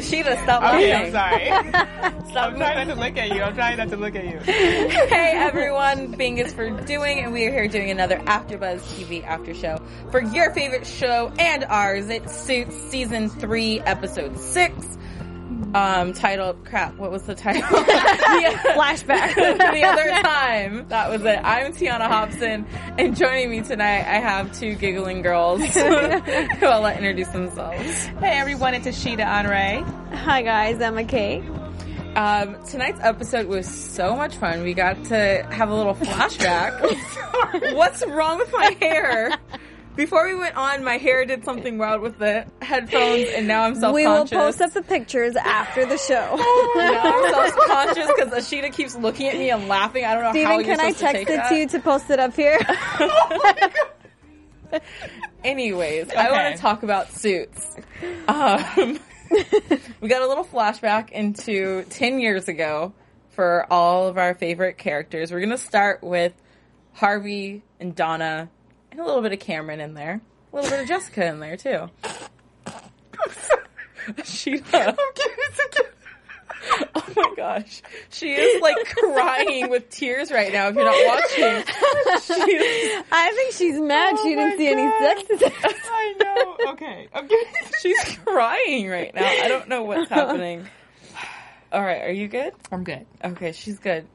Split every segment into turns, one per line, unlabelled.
Sheila, stop
Okay,
laughing.
I'm sorry.
Stop
I'm trying not to look at you. I'm trying not to look at you.
hey everyone, Bing is for doing, and we are here doing another AfterBuzz TV after show for your favorite show and ours. It's Suits season three, episode six. Um, titled crap. What was the title? Flashback. the other time. That was it. I'm Tiona Hobson, and joining me tonight, I have two giggling girls who I'll let introduce themselves.
Hey everyone, it's Ashida Onrae.
Hi guys, I'm Kate.
Um, tonight's episode was so much fun. We got to have a little flashback. What's wrong with my hair? Before we went on, my hair did something wild with the headphones, and now I'm self-conscious.
We will post up the pictures after the show.
now I'm self-conscious because Ashida keeps looking at me and laughing. I don't know how
Steven,
you're
can I text it
that.
to you to post it up here?
Anyways, I want to talk about suits. Um, we got a little flashback into 10 years ago for all of our favorite characters. We're going to start with Harvey and Donna and a little bit of Cameron in there. A little bit of Jessica in there too. Sheila. Oh my gosh. She is like crying with tears right now if you're not watching. She is
I think she's mad she didn't
my
see any sex today.
I know. Okay. I'm getting
She's crying right now. I don't know what's happening. All right, are you good?
I'm good.
Okay, she's good.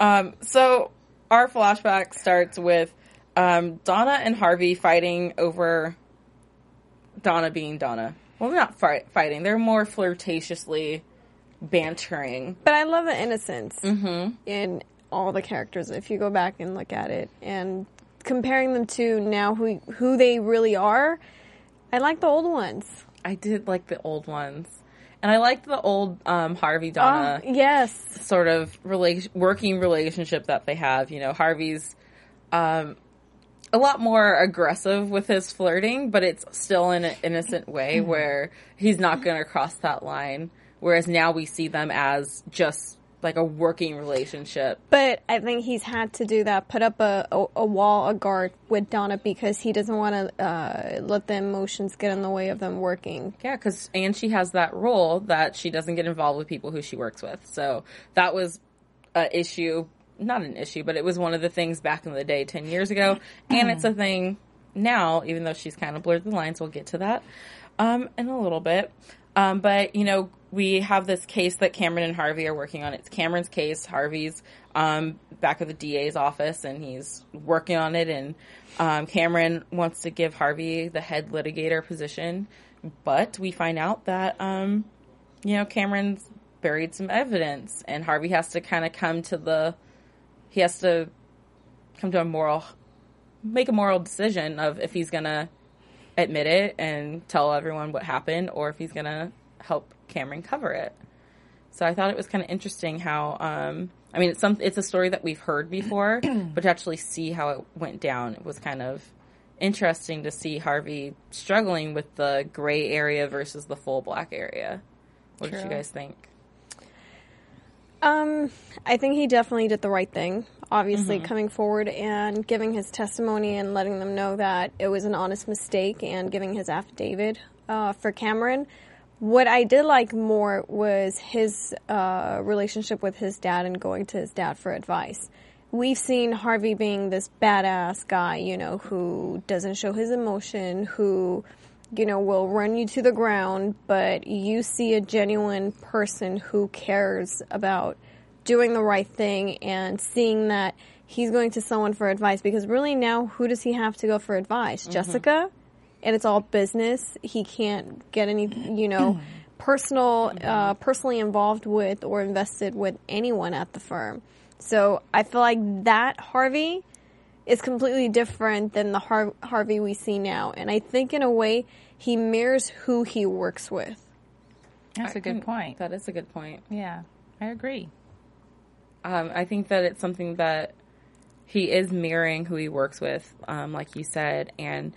Um, so our flashback starts with um, Donna and Harvey fighting over Donna being Donna. Well, they're not fight- fighting; they're more flirtatiously bantering.
But I love the innocence in all the characters. If you go back and look at it and comparing them to now who who they really are, I like the old ones.
I did like the old ones, and I liked the old um, Harvey Donna.
Oh, yes.
sort of rela- working relationship that they have. You know, Harvey's um, a lot more aggressive with his flirting, but it's still in an innocent way where he's not going to cross that line. Whereas now we see them as just like a working relationship.
But I think he's had to do that, put up a, a, a wall, a guard with Donna because he doesn't want to uh, let the emotions get in the way of them working.
Yeah, because and she has that rule that she doesn't get involved with people who she works with. So that was an issue, not an issue, but it was one of the things back in the day, ten years ago, and it's a thing now. Even though she's kind of blurred the lines, we'll get to that um, in a little bit. Um, but you know, we have this case that Cameron and Harvey are working on. It's Cameron's case. Harvey's um, back at the DA's office, and he's working on it. And um, Cameron wants to give Harvey the head litigator position, but we find out that um, you know Cameron's buried some evidence, and Harvey has to kind of come to the he has to come to a moral make a moral decision of if he's gonna admit it and tell everyone what happened or if he's gonna help Cameron cover it. So I thought it was kind of interesting how um I mean it's some it's a story that we've heard before, but to actually see how it went down it was kind of interesting to see Harvey struggling with the gray area versus the full black area. What did you guys think?
Um, I think he definitely did the right thing. Obviously,
Mm-hmm.
coming forward and giving his testimony and letting them know that it was an honest mistake and giving his affidavit uh, for Cameron. What I did like more was his uh, relationship with his dad and going to his dad for advice. We've seen Harvey being this badass guy, you know, who doesn't show his emotion, who you know, will run you to the ground, but you see a genuine person who cares about doing the right thing and seeing that he's going to someone for advice because really now who does he have to go for advice? Mm-hmm. Jessica, and it's all business. He can't get any, you know, mm-hmm. personal, mm-hmm. uh, personally involved with or invested with anyone at the firm. So I feel like that Harvey is completely different than the Har- Harvey we see now, and I think in a way he mirrors who he works with.
That's a good point.
That is a good point.
Yeah, I agree.
Um, I think that it's something that he is mirroring who he works with, um, like you said, and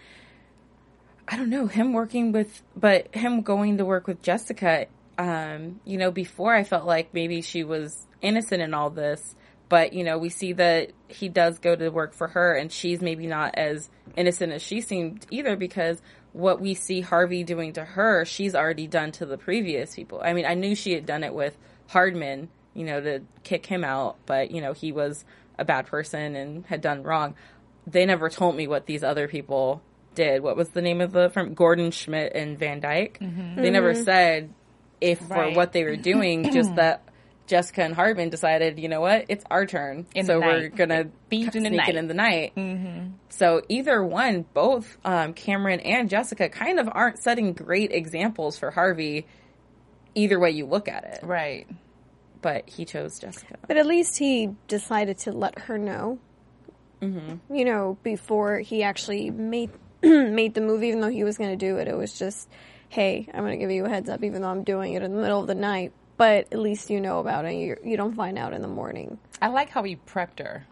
I don't know him working with, but him going to work with Jessica. Um, you know, before I felt like maybe she was innocent in all this, but you know, we see that he does go to work for her, and she's maybe not as innocent as she seemed either, because what we see Harvey doing to her, she's already done to the previous people. I mean, I knew she had done it with Hardman, you know, to kick him out, but you know, he was a bad person and had done wrong. They never told me what these other people did. What was the name of the firm? Gordon Schmidt and Van Dyke. Mm-hmm. They never mm-hmm. said if for
Right.
what they were doing, just that Jessica and Hardman decided, you know what, it's our turn,
In
so we're gonna
be in the night.
in the night. Mm-hmm. So either one, both um, Cameron and Jessica, kind of aren't setting great examples for Harvey. Either way you look at it,
Right.
but he chose Jessica.
But at least he decided to let her know. Mm-hmm. You know, before he actually made made the move, even though he was going to do it, it was just, "Hey, I'm going to give you a heads up, even though I'm doing it in the middle of the night." But at least you know about it. You you don't find out in the morning.
I like how he prepped her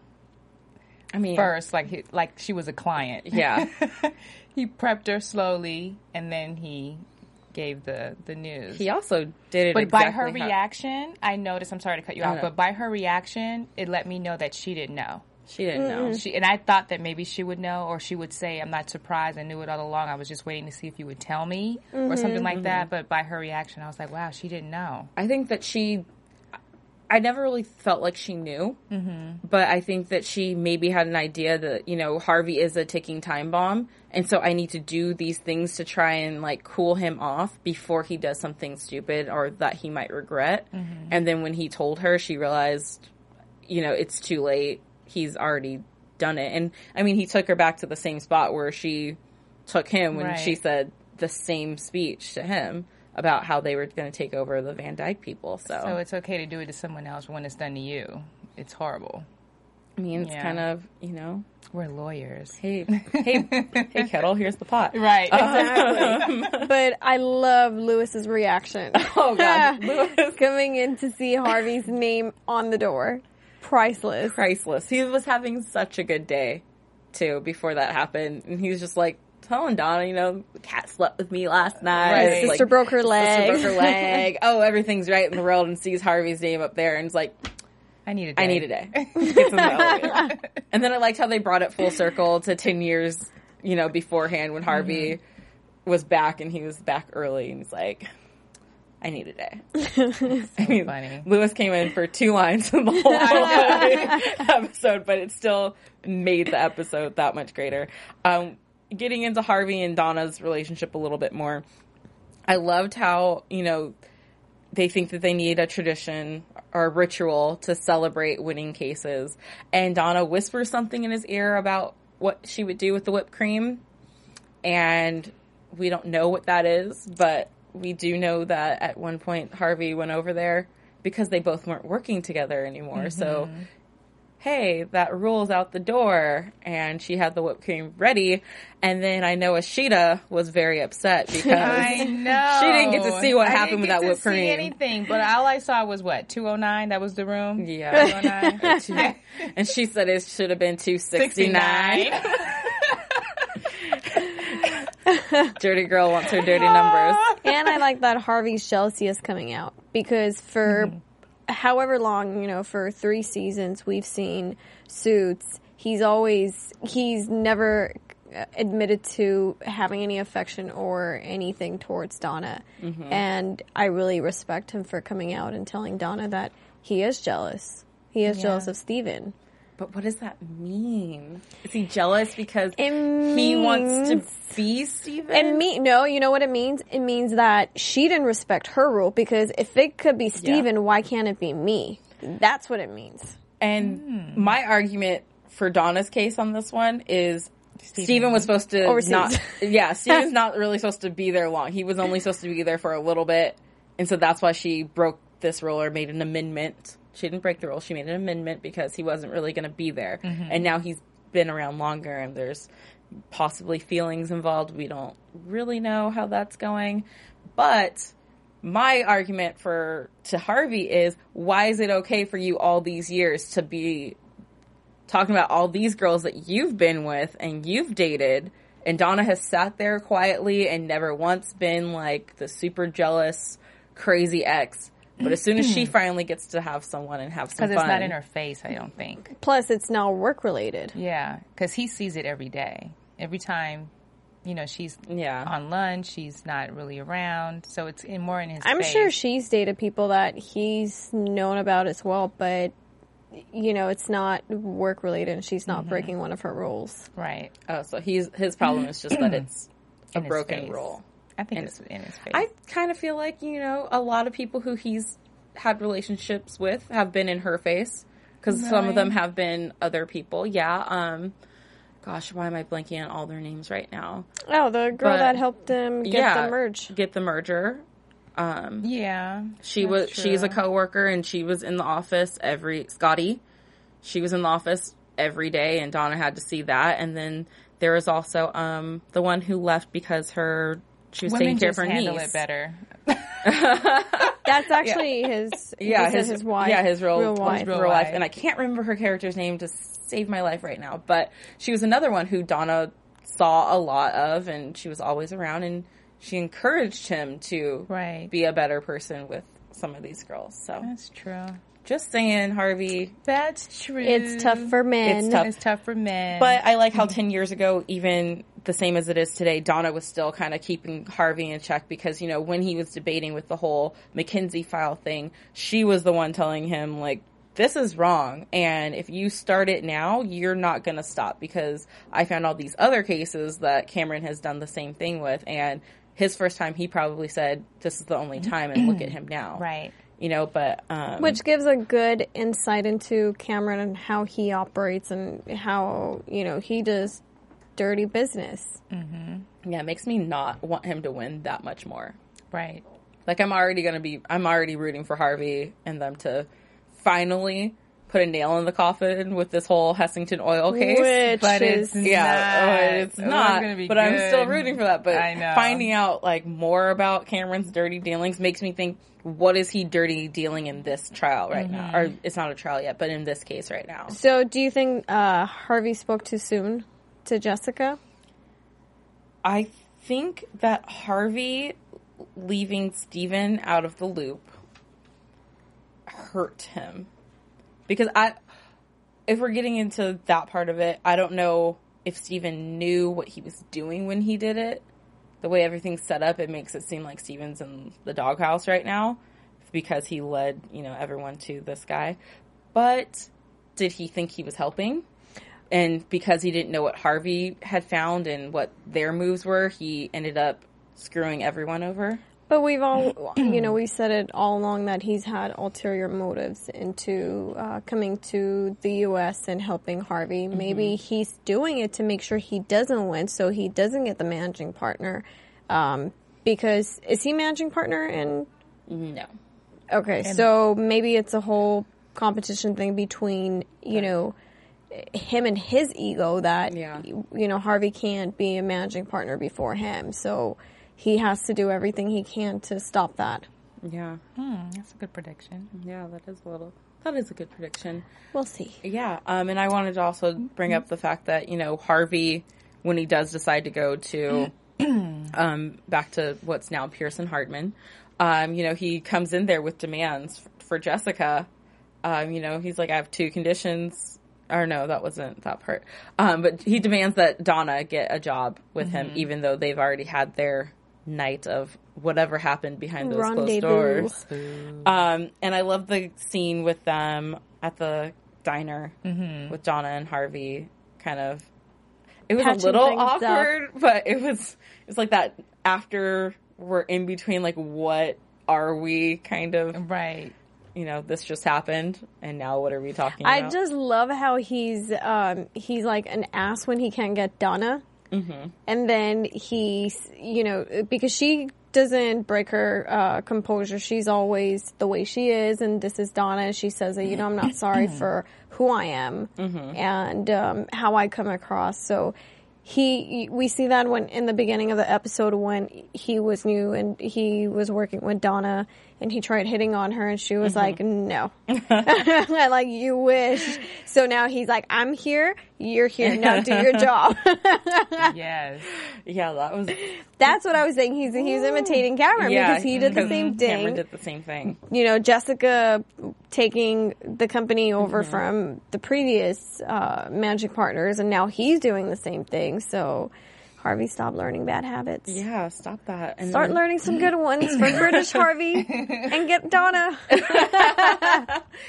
I mean,
first, like he, like she was a client.
Yeah.
he prepped her slowly, and then he gave the the news.
he also did it.
but by her
exactly how-
reaction, I noticed. I'm sorry to cut you off,
no.
but by her reaction, it let me know that she didn't know.
She didn't know.
She and I thought that maybe she would know, or she would say, "I'm not surprised. I knew it all along. I was just waiting to see if you would tell me, or mm-hmm. something like that." Mm-hmm. But by her reaction, I was like, "Wow, she didn't know."
I think that she. I never really felt like she knew, mm-hmm. but I think that she maybe had an idea that you know Harvey is a ticking time bomb, and so I need to do these things to try and like cool him off before he does something stupid or that he might regret. Mm-hmm. And then when he told her, she realized, you know, it's too late. He's already done it, and I mean, he took her back to the same spot where she took him when
Right.
she said the same speech to him about how they were going to take over the Van Dyke people. So,
So it's okay to do it to someone else when it's done to you. It's horrible.
I mean, it's
yeah.
kind of you know,
We're lawyers.
hey, hey, hey, kettle, here's the pot.
Right. Um, exactly.
But I love Louis's reaction.
Oh god, Louis,
coming in to see Harvey's name on the door, priceless.
priceless. He was having such a good day too before that happened, and he was just like telling Donna, you know, the cat slept with me last night.
Right.
Sister
like,
broke her leg.
Sister broke her leg. oh, everything's right in the world, and sees Harvey's name up there, and is like,
I need a day.
I need a day. The. And then I liked how they brought it full circle to 10 years, you know, beforehand when Harvey
Mm-hmm.
was back and he was back early and he's like, I need a day. I mean,
funny.
Louis came in for two lines in the whole episode, but it still made the episode that much greater. Um, getting into Harvey and Donna's relationship a little bit more, I loved how, you know, they think that they need a tradition or a ritual to celebrate winning cases. And Donna whispers something in his ear about what she would do with the whipped cream. And we don't know what that is, but we do know that at one point Harvey went over there because they both weren't working together anymore. So, mm-hmm. hey, that rule's out the door. And she had the whipped cream ready. And then I know Ashida was very upset because
I know.
She didn't get to see what
I
happened with that whipped
see
cream.
anything, but all I saw was what 209. That was the room.
Yeah.
209.
and she said it should have been 269. Dirty girl wants her dirty numbers.
and I like that Harvey's jealousy is coming out because for however long, you know, for three seasons we've seen Suits. He's always he's never uh, admitted to having any affection or anything towards Donna, and I really respect him for coming out and telling Donna that he is jealous. He is jealous of Stephen.
But what does that mean? Is he jealous because
It
he wants to be Stephen?
And me, no, you know what it means? It means that she didn't respect her rule because if it could be Stephen, why can't it be me? That's what it means.
And hmm. my argument for Donna's case on this one is Stephen was supposed to
Overseas.
not. Yeah, Stephen's not really supposed to be there long. He was only supposed to be there for a little bit, and so that's why she broke this rule or made an amendment. She didn't break the rule. She made an amendment because he wasn't really going to be there, mm-hmm. and now he's been around longer, and there's possibly feelings involved. We don't really know how that's going, but my argument for to Harvey is why is it okay for you all these years to be talking about all these girls that you've been with and you've dated? And Donna has sat there quietly and never once been like the super jealous crazy ex but as soon as she hmm. finally gets to have someone and have some
Because
fun
it's not in her face, I don't think.
Plus, it's now work related.
Yeah, because he sees it every day. Every time, you know, she's
Yeah.
on lunch, she's not really around, so it's in, more in his.
I'm
face.
sure she's dated people that he's known about as well, but you know, it's not work related and she's not mm-hmm. breaking one of her rules.
right
oh so he's his problem is just that it's a broken
face.
rule
I think
And
it's in his face.
I kind of feel like you know a lot of people who he's had relationships with have been in her face because some of them have been other people. Yeah. Um. Gosh, why am I blanking on all their names right now?
Oh, the girl
But-
that helped him get
yeah,
the merge.
Get the merger.
Um, yeah,
She
that's
was. She's a
true.
coworker, and she was in the office every. Scotty. She was in the office every day, and Donna had to see that. And then there was also um the one who left because her she was
Women
taking care of
just
her
handle
niece.
it better.
That's actually his.
yeah, his,
his wife.
Yeah, his real,
real
his
wife.
real,
Real
life.
wife.
And I can't remember her character's name to save my life right now. But she was another one who Donna saw a lot of, and she was always around, and she encouraged him to
Right.
be a better person with some of these girls. So
That's true.
just saying, Harvey.
That's true.
It's tough for men.
It's tough.
It's tough for men.
But I like how mm-hmm. 10 years ago, even the same as it is today, Donna was still kind of keeping Harvey in check because, you know, when he was debating with the whole McKinsey file thing, she was the one telling him, like, this is wrong. And if you start it now, you're not going to stop because I found all these other cases that Cameron has done the same thing with. And his first time, he probably said, this is the only time, and look at him now.
right.
You know, but, um,
Which gives a good insight into Cameron and how he operates and how, you know, he does dirty business.
yeah, it makes me not want him to win that much more.
Right.
Like I'm already gonna be, I'm already rooting for Harvey and them to finally put a nail in the coffin with this whole Hessington oil case.
Which
But
is
it's
yeah,
not.
uh, it's not.
gonna be
but I'm still rooting for that. But
I know.
finding out like more about Cameron's dirty dealings makes me think, what is he dirty dealing in this trial right now? Or it's not a trial yet, but in this case right now.
So, do you think uh, Harvey spoke too soon to Jessica?
I think that Harvey leaving Stephen out of the loop hurt him. Because I if we're getting into that part of it, I don't know if Steven knew what he was doing when he did it. The way everything's set up, it makes it seem like Stephen's in the doghouse right now because he led, you know, everyone to this guy. But did he think he was helping? And because he didn't know what Harvey had found and what their moves were, he ended up screwing everyone over.
But we've all, you know, we said it all along that he's had ulterior motives into uh, coming to the U.S. and helping Harvey. Maybe he's doing it to make sure he doesn't win, so he doesn't get the managing partner. Um, because is he managing partner? And
No.
okay, so maybe it's a whole competition thing between you know him and his ego that
Yeah.
you know Harvey can't be a managing partner before him, so he has to do everything he can to stop that.
Yeah.
That's a good prediction.
Yeah, that is a little. That is a good prediction.
We'll see.
Yeah. Um, and I wanted to also bring up the fact that you know Harvey, when he does decide to go to, um, back to what's now Pearson Hardman, um, you know he comes in there with demands f- for Jessica. Um, you know he's like, I have two conditions. Or no, that wasn't that part. Um, but he demands that Donna get a job with him, even though they've already had their night of whatever happened behind those
Rendezvous.
closed doors. Um, and I love the scene with them at the diner with Donna and Harvey. Kind of, it was
Patching
a little
things up.
awkward, but it was it's like that after we're in between. Like, what are we? Kind of.
Right.
You know, this just happened, and now what are we talking about?
I just love how he's um, he's like an ass when he can't get Donna, mm-hmm. and then he's you know because she doesn't break her uh, composure. She's always the way she is, and this is Donna. She says that you know I'm not sorry for who I am and um, how I come across. So he we see that when in the beginning of the episode when he was new and he was working with Donna and he tried hitting on her and she was like no like you wish so now he's like I'm here you're here now do your job
Yes.
yeah, that was
that's what I was saying he's he's imitating Cameron
yeah
because he did the same thing.
Cameron did the same thing.
you know Jessica taking the company over
Mm-hmm.
from the previous uh, managing partners and now he's doing the same thing so Harvey stop learning bad habits
Yeah, stop that. And
Start
then-
learning some good ones from British Harvey and get Donna.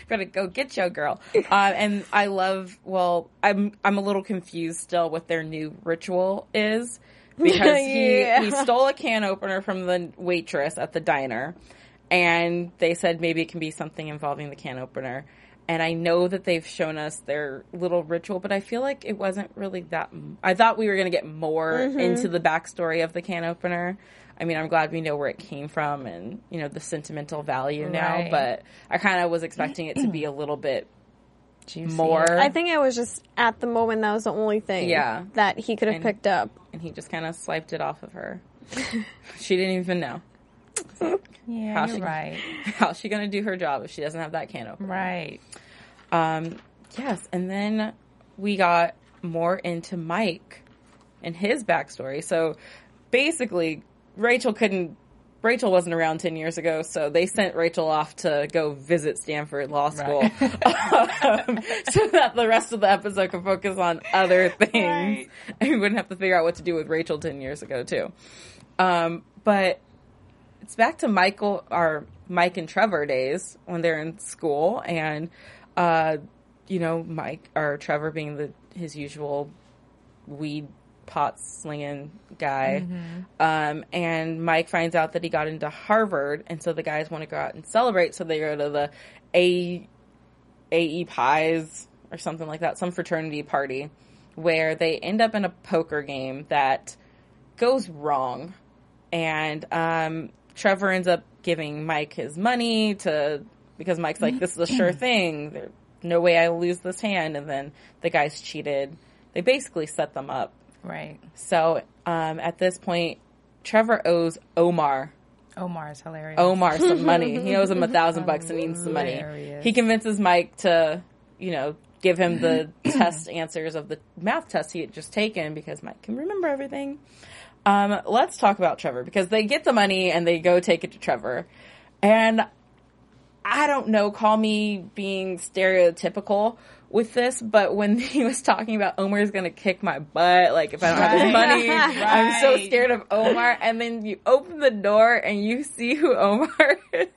Gotta go get your girl. Uh, and I love. Well, I'm I'm a little confused still what their new ritual is because
Yeah.
he he stole a can opener from the waitress at the diner, and they said maybe it can be something involving the can opener. And I know that they've shown us their little ritual, but I feel like it wasn't really that. m- I thought we were going to get more mm-hmm. into the backstory of the can opener. I mean, I'm glad we know where it came from and you know the sentimental value now,
Right.
but I kind of was expecting it to be a little bit
Juicy.
more.
I think it was just at the moment that was the only thing
Yeah.
that he could have picked up.
and he just kind of swiped it off of her. she didn't even know.
Yeah,
How
you're
she-
right.
How's she going to do her job if she doesn't have that can opener?
Right.
Um, yes, and then we got more into Mike and his backstory. So basically, Rachel couldn't. Rachel wasn't around 10 years ago, so they sent Rachel off to go visit Stanford Law School um, so that the rest of the episode could focus on other things
Right.
and we wouldn't have to figure out what to do with Rachel 10 years ago, too. Um, but it's back to Michael or Mike and Trevor days when they're in school and uh you know Mike or Trevor being the his usual weed pot slinging guy. Um and Mike finds out that he got into Harvard and so the guys want to go out and celebrate so they go to the A AE Pies or something like that some fraternity party where they end up in a poker game that goes wrong. And um, Trevor ends up giving Mike his money to because Mike's like, "This is a sure thing. There's no way I lose this hand." And then the guys cheated. They basically set them up.
Right.
So um, at this point, Trevor owes Omar
Omar is hilarious.
Omar some money. He owes him a thousand bucks and needs some money. He convinces Mike to, you know, give him the test answers of the math test he had just taken because Mike can remember everything. Um, let's talk about Trevor because they get the money and they go take it to Trevor. And I don't know, call me being stereotypical with this, but when he was talking about Omar's gonna kick my butt, like if I don't have his
Right.
money, I'm so scared of Omar. And then you open the door and you see who Omar is.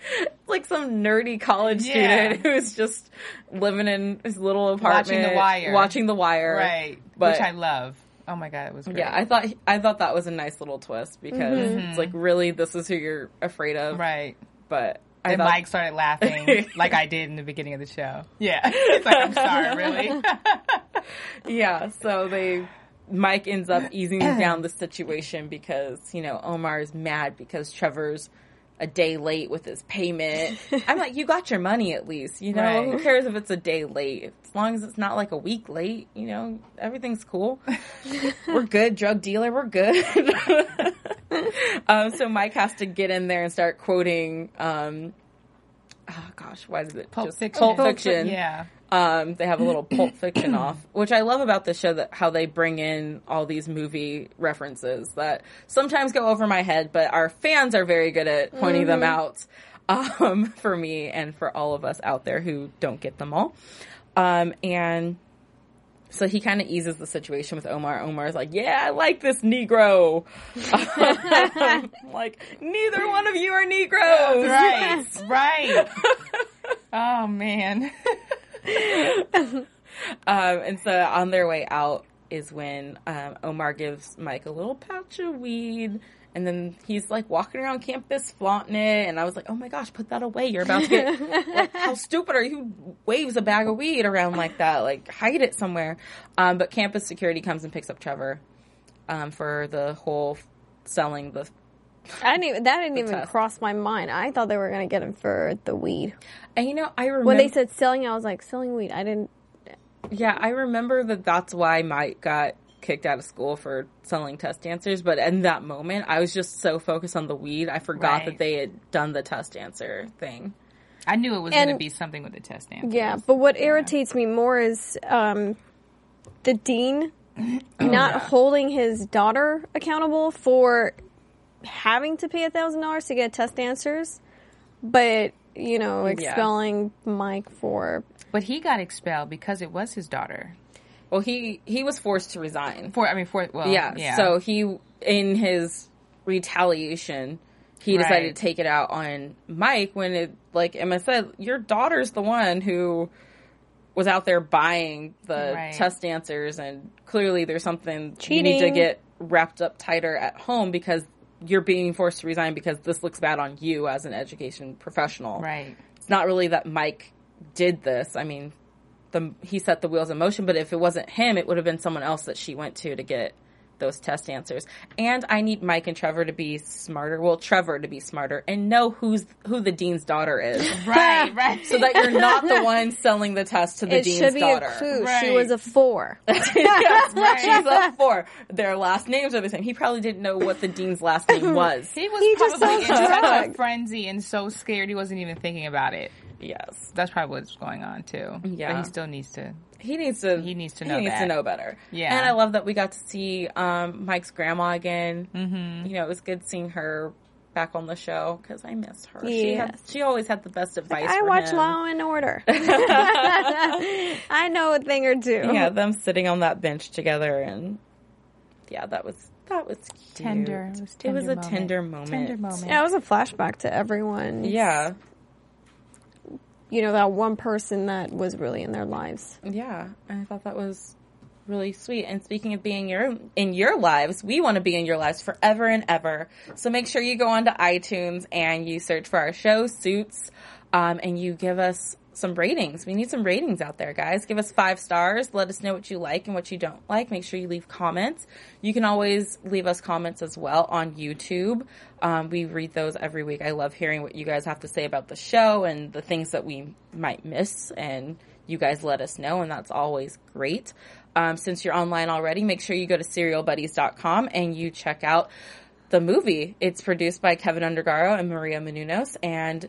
It's like some nerdy college
Yeah.
student who's just living in his little apartment,
Watching The Wire.
watching The Wire,
Right.
But
Which I love. Oh my god, it was great.
yeah, I thought I thought that was a nice little twist because mm-hmm. it's like really this is who you're afraid of,
right.
But I
And
thought,
Mike started laughing like I did in the beginning of the show. Yeah. It's like, I'm sorry, really?
yeah, so they Mike ends up easing down the situation because you know Omar is mad because Trevor's a day late with his payment. I'm like, you got your money at least, you know.
Right.
Who cares if it's a day late? As long as it's not like a week late, you know, everything's cool. we're good, drug dealer. We're good. um, so Mike has to get in there and start quoting. Um, oh gosh, why is it
Pulp
just
Fiction.
Pulp Fiction?
Yeah.
Um, they have a little Pulp Fiction off, which I love about the show that how they bring in all these movie references that sometimes go over my head, but our fans are very good at pointing them out um, for me and for all of us out there who don't get them all. Um, and so he kind of eases the situation with Omar. Omar's like, "Yeah, I like this Negro." I'm like, neither one of you are Negroes,
Right. right. Oh man.
Um, and so on their way out, is when um, Omar gives Mike a little patch of weed. And then he's like walking around campus flaunting it, and I was like, "Oh my gosh, put that away! You're about to get like, how stupid are you? Waves a bag of weed around like that? Like hide it somewhere." Um, but campus security comes and picks up Trevor um, for the whole selling the
I didn't even, that didn't even
test.
cross my mind. I thought they were going to get him for the weed.
and you know I remember
When they said selling, I was like, selling weed. I didn't.
Yeah, I remember that that's why Mike got kicked out of school for selling test answers, but in that moment, I was just so focused on the weed, I forgot
Right.
that they had done the test answer thing.
I knew it was going to be something with the test answer.
Yeah, but what irritates me more is um, the dean not holding his daughter accountable for having to pay a thousand dollars to get test answers, but you know expelling Mike for
But he got expelled because it was his daughter.
Well, he he was forced to resign.
For I mean, for well,
yeah,
yeah.
so he in his retaliation, he decided to take it out on Mike when it like Emma said, your daughter's the one who was out there buying the
Right.
test answers and clearly there's something you need to get wrapped up tighter at home because you're being forced to resign because this looks bad on you as an education professional.
right.
It's not really that Mike did this. I mean, the he set the wheels in motion, but if it wasn't him, it would have been someone else that she went to to get those test answers. And I need Mike and Trevor to be smarter. Well, Trevor to be smarter and know who's who the dean's daughter is,
Right, right.
so that you're not the one selling the test to the
it
dean's
should be
daughter.
a clue. She was a four.
yes, she's up for. Their last names are the same. He probably didn't know what the dean's last name was.
he was
He just
probably in
sounds
such a frenzy and so scared he wasn't even thinking about it.
Yes,
That's probably what's going on too.
Yeah.
but he still needs to.
he needs to.
He needs to know
He needs to know better.
Yeah.
and I love that we got to see um, Mike's grandma again. Mm-hmm. You know, it was good seeing her back on the show because I missed her. She had,
Yes.
she always had the best advice.
I
for
watch
him.
Law and Order. I know a thing or two.
Yeah, them sitting on that bench together, and yeah, that was that was cute.
Tender. It was
It was a
moment.
tender moment.
Tender moment.
Yeah, it was a flashback to everyone.
Yeah,
You know, that one person that was really in their lives.
yeah. I thought that was really sweet. And speaking of being your in your lives, we want to be in your lives forever and ever. So make sure you go onto iTunes and you search for our show Suits, um, and you give us some ratings. We need some ratings out there, guys. Give us five stars. Let us know what you like and what you don't like. Make sure you leave comments. You can always leave us comments as well on YouTube. Um, we read those every week. I love hearing what you guys have to say about the show and the things that we might miss and you guys let us know, and that's always great. Um, since you're online already, make sure you go to serialbuddies.com and you check out the movie. It's produced by Kevin Undergaro and Maria Menounos, and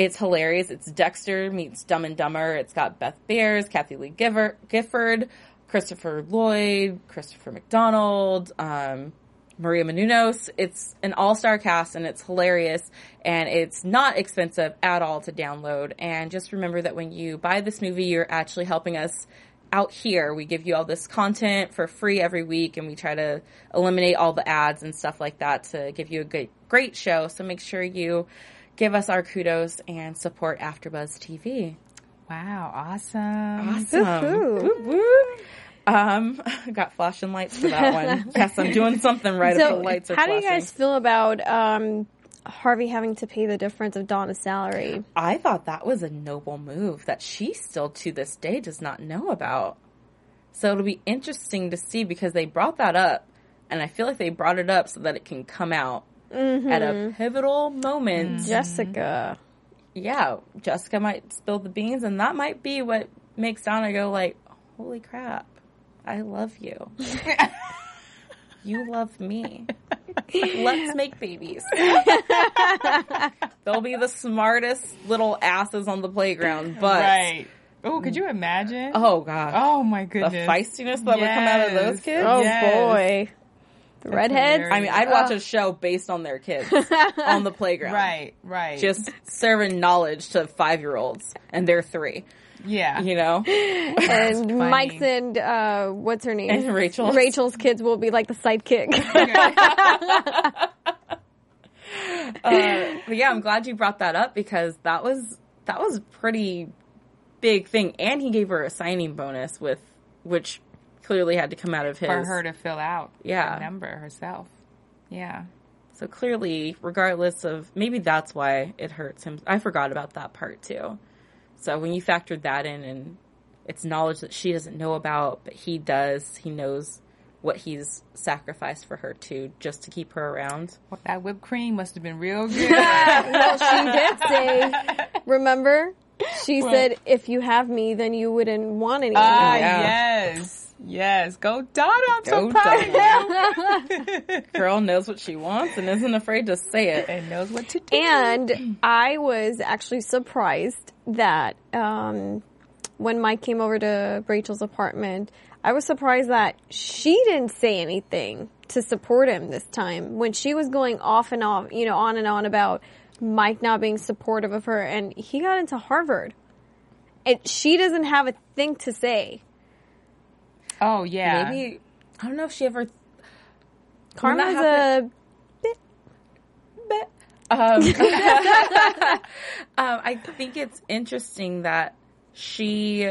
it's hilarious. It's Dexter meets Dumb and Dumber. It's got Beth Behrs, Kathie Lee Giver, Gifford, Christopher Lloyd, Christopher McDonald, um, Maria Menounos. It's an all-star cast and it's hilarious and it's not expensive at all to download. And just remember that when you buy this movie, you're actually helping us out here. We give you all this content for free every week and we try to eliminate all the ads and stuff like that to give you a good, great show. So make sure you give us our kudos and support AfterBuzz TV.
Wow, awesome.
Awesome.
Woo-hoo.
Woo woo. Um, got flashing lights for that one. yes, I'm doing something right if
So,
the lights are
how do you guys feel about um, Harvey having to pay the difference of Donna's salary?
I thought that was a noble move that she still to this day does not know about. So it'll be interesting to see because they brought that up, and I feel like they brought it up so that it can come out at a mm-hmm. pivotal moment. Mm-hmm.
Jessica.
Yeah, Jessica might spill the beans, and that might be what makes Donna go like, "Holy crap, I love you. you love me. Let's make babies." They'll be the smartest little asses on the playground, but
Right. Oh, could you imagine?
oh god,
Oh my goodness.
the feistiness that would come out of those kids.
Oh
Yes.
boy. The redheads?
hilarious.
I mean, I'd watch a show based on their kids on the playground.
Right, right.
Just serving knowledge to five year olds, and they're three.
yeah.
You know,
and. Mike's and uh, what's her name?
And Rachel's.
Rachel's kids will be like the sidekick.
Uh, but yeah, I'm glad you brought that up because that was that was pretty big thing, and he gave her a signing bonus with which clearly had to come out of his.
for her to fill out
Yeah.
the number herself. Yeah.
So clearly, regardless of maybe that's why it hurts him. I forgot about that part too. So when you factored that in, and it's knowledge that she doesn't know about, but he does. He knows what he's sacrificed for her to just to keep her around.
Well, that whipped cream must have been real good.
well, she did say, remember? She said, if you have me, then you wouldn't want anyone.
Ah,
Yeah.
yes. Yes. Go Donna. I'm so
Go
proud of you.
Girl knows what she wants and isn't afraid to say it.
And knows what to do.
And I was actually surprised that um, when Mike came over to Rachel's apartment, I was surprised that she didn't say anything to support him this time when she was going off and off, you know, on and on about Mike not being supportive of her, and he got into Harvard. And she doesn't have a thing to say.
Oh, yeah.
Maybe I don't know if she ever.
Karma's a bit, bit.
Um, um, I think it's interesting that she.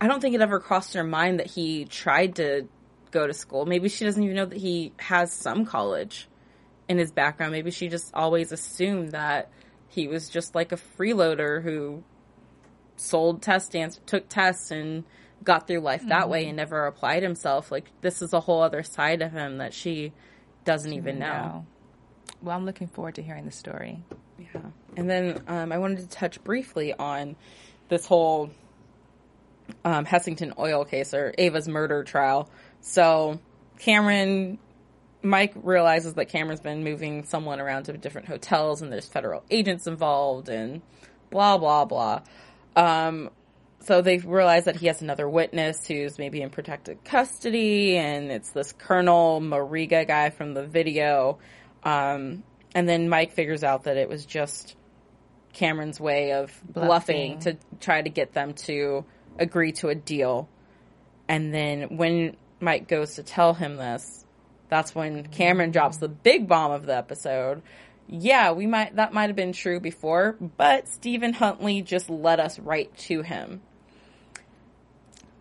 I don't think it ever crossed her mind that he tried to go to school. Maybe she doesn't even know that he has some college in his background. Maybe she just always assumed that he was just like a freeloader who sold test ans- took tests and got through life that way and never applied himself. Like this is a whole other side of him that she doesn't even know.
No. Well, I'm looking forward to hearing the story.
Yeah. And then um, I wanted to touch briefly on this whole um, Hessington oil case or Ava's murder trial. So Cameron, Mike realizes that Cameron's been moving someone around to different hotels and there's federal agents involved and blah, blah, blah. Um, so they realize that he has another witness who's maybe in protected custody, and it's this Colonel Mariga guy from the video. Um, and then Mike figures out that it was just Cameron's way of bluffing,
Bluffing.
to try to get them to agree to a deal. And then when Mike goes to tell him this, that's when Cameron drops the big bomb of the episode. Yeah, we might that might have been true before, but Stephen Huntley just led us right to him.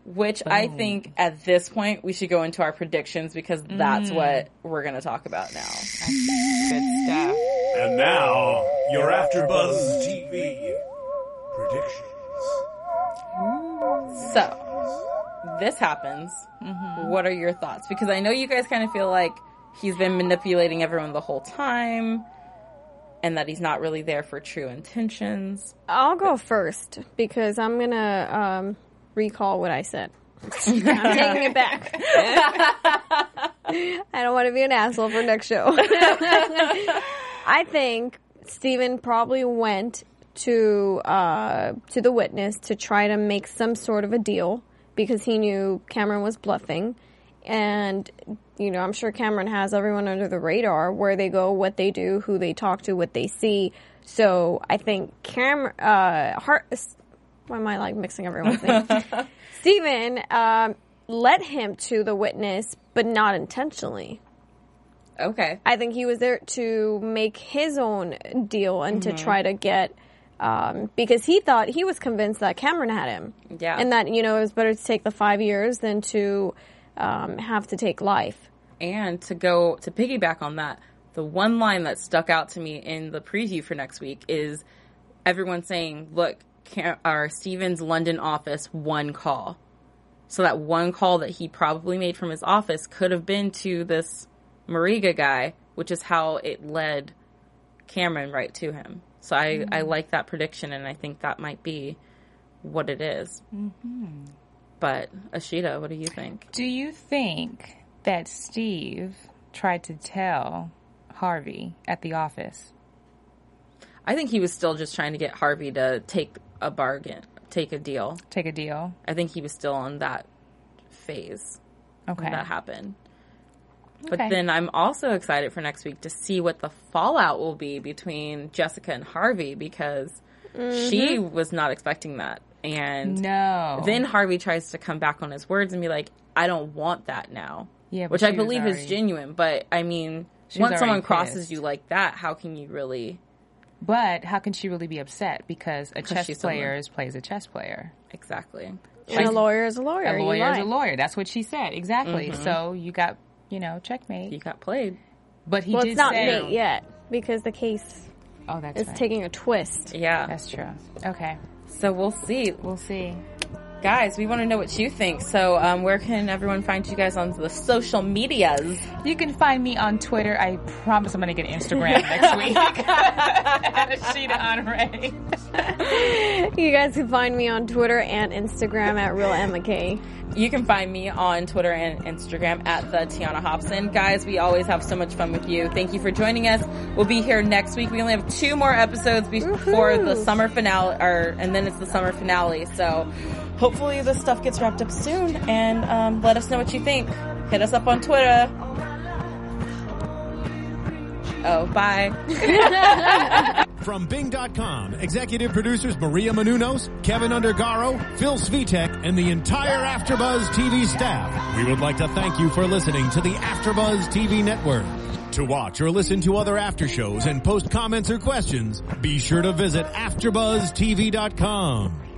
Which I think at this point we should go into our predictions because that's what we're going to talk about now.
Good stuff.
And now, your AfterBuzz TV predictions.
So, this happens. What are your thoughts? Because I know you guys kind of feel like he's been manipulating everyone the whole time and that he's not really there for true intentions.
I'll go first because I'm gonna um, recall what I said. I'm taking it back. I don't want to be an asshole for next show. I think Stephen probably went to uh, to the witness to try to make some sort of a deal because he knew Cameron was bluffing, and you know I'm sure Cameron has everyone under the radar where they go, what they do, who they talk to, what they see. So I think Cameron, uh, Hart, why am I like mixing everyone's names? Stephen um, led him to the witness, but not intentionally.
Okay.
I think he was there to make his own deal and to try to get um, because he thought he was convinced that Cameron had him.
Yeah.
and that you know it was better to take the five years than to um, have to take life.
And to go to piggyback on that, the one line that stuck out to me in the preview for next week is everyone saying, "Look, Cam- our Stephens London office one call." So that one call that he probably made from his office could have been to this Mariga guy, which is how it led Cameron right to him. So I, I mm-hmm. like that prediction, and I think that might be what it is. Mm-hmm. But Ashida, what do you think?
Do you think that Steve tried to tell Harvey at the office?
I think he was still just trying to get Harvey to take a bargain, take a deal.
Take a deal?
I think he was still on that phase
Okay.
when that happened. But
Okay.
then I'm also excited for next week to see what the fallout will be between Jessica and Harvey because mm-hmm. she was not expecting that. And
No.
then Harvey tries to come back on his words and be like, I don't want that now.
Yeah,
Which I believe is genuine. But I mean, once
already
someone crosses
pissed.
you like that, how can you really.
But how can she really be upset? Because a chess player is plays a chess player.
Exactly.
And a lawyer is a lawyer.
a lawyer is a lawyer. That's what she said exactly. Mm-hmm. So you got you know checkmate.
You got played.
But he
Well,
did
it's not
say,
mate yet because the case
Oh, that's
is
right.
taking a twist.
Yeah.
That's true. Okay,
So we'll see.
we'll see.
Guys, we want to know what you think. So um, where can everyone find you guys on the social medias?
You can find me on Twitter. I promise I'm going to get Instagram next week. At Ashida Onrae.
You guys can find me on Twitter and Instagram at Real Emma K.
You can find me on Twitter and Instagram at the Tiona Hobson. Guys, we always have so much fun with you. Thank you for joining us. We'll be here next week. We only have two more episodes before the summer finale, or and then it's the summer finale. So hopefully this stuff gets wrapped up soon. And um, let us know what you think. Hit us up on Twitter. Oh, bye.
From Bing.com, executive producers Maria Menounos, Keven Undergaro, Phil Svitek, and the entire Afterbuzz TV staff. We would like to thank you for listening to the Afterbuzz TV network. To watch or listen to other after shows and post comments or questions, be sure to visit AfterBuzzTV.com.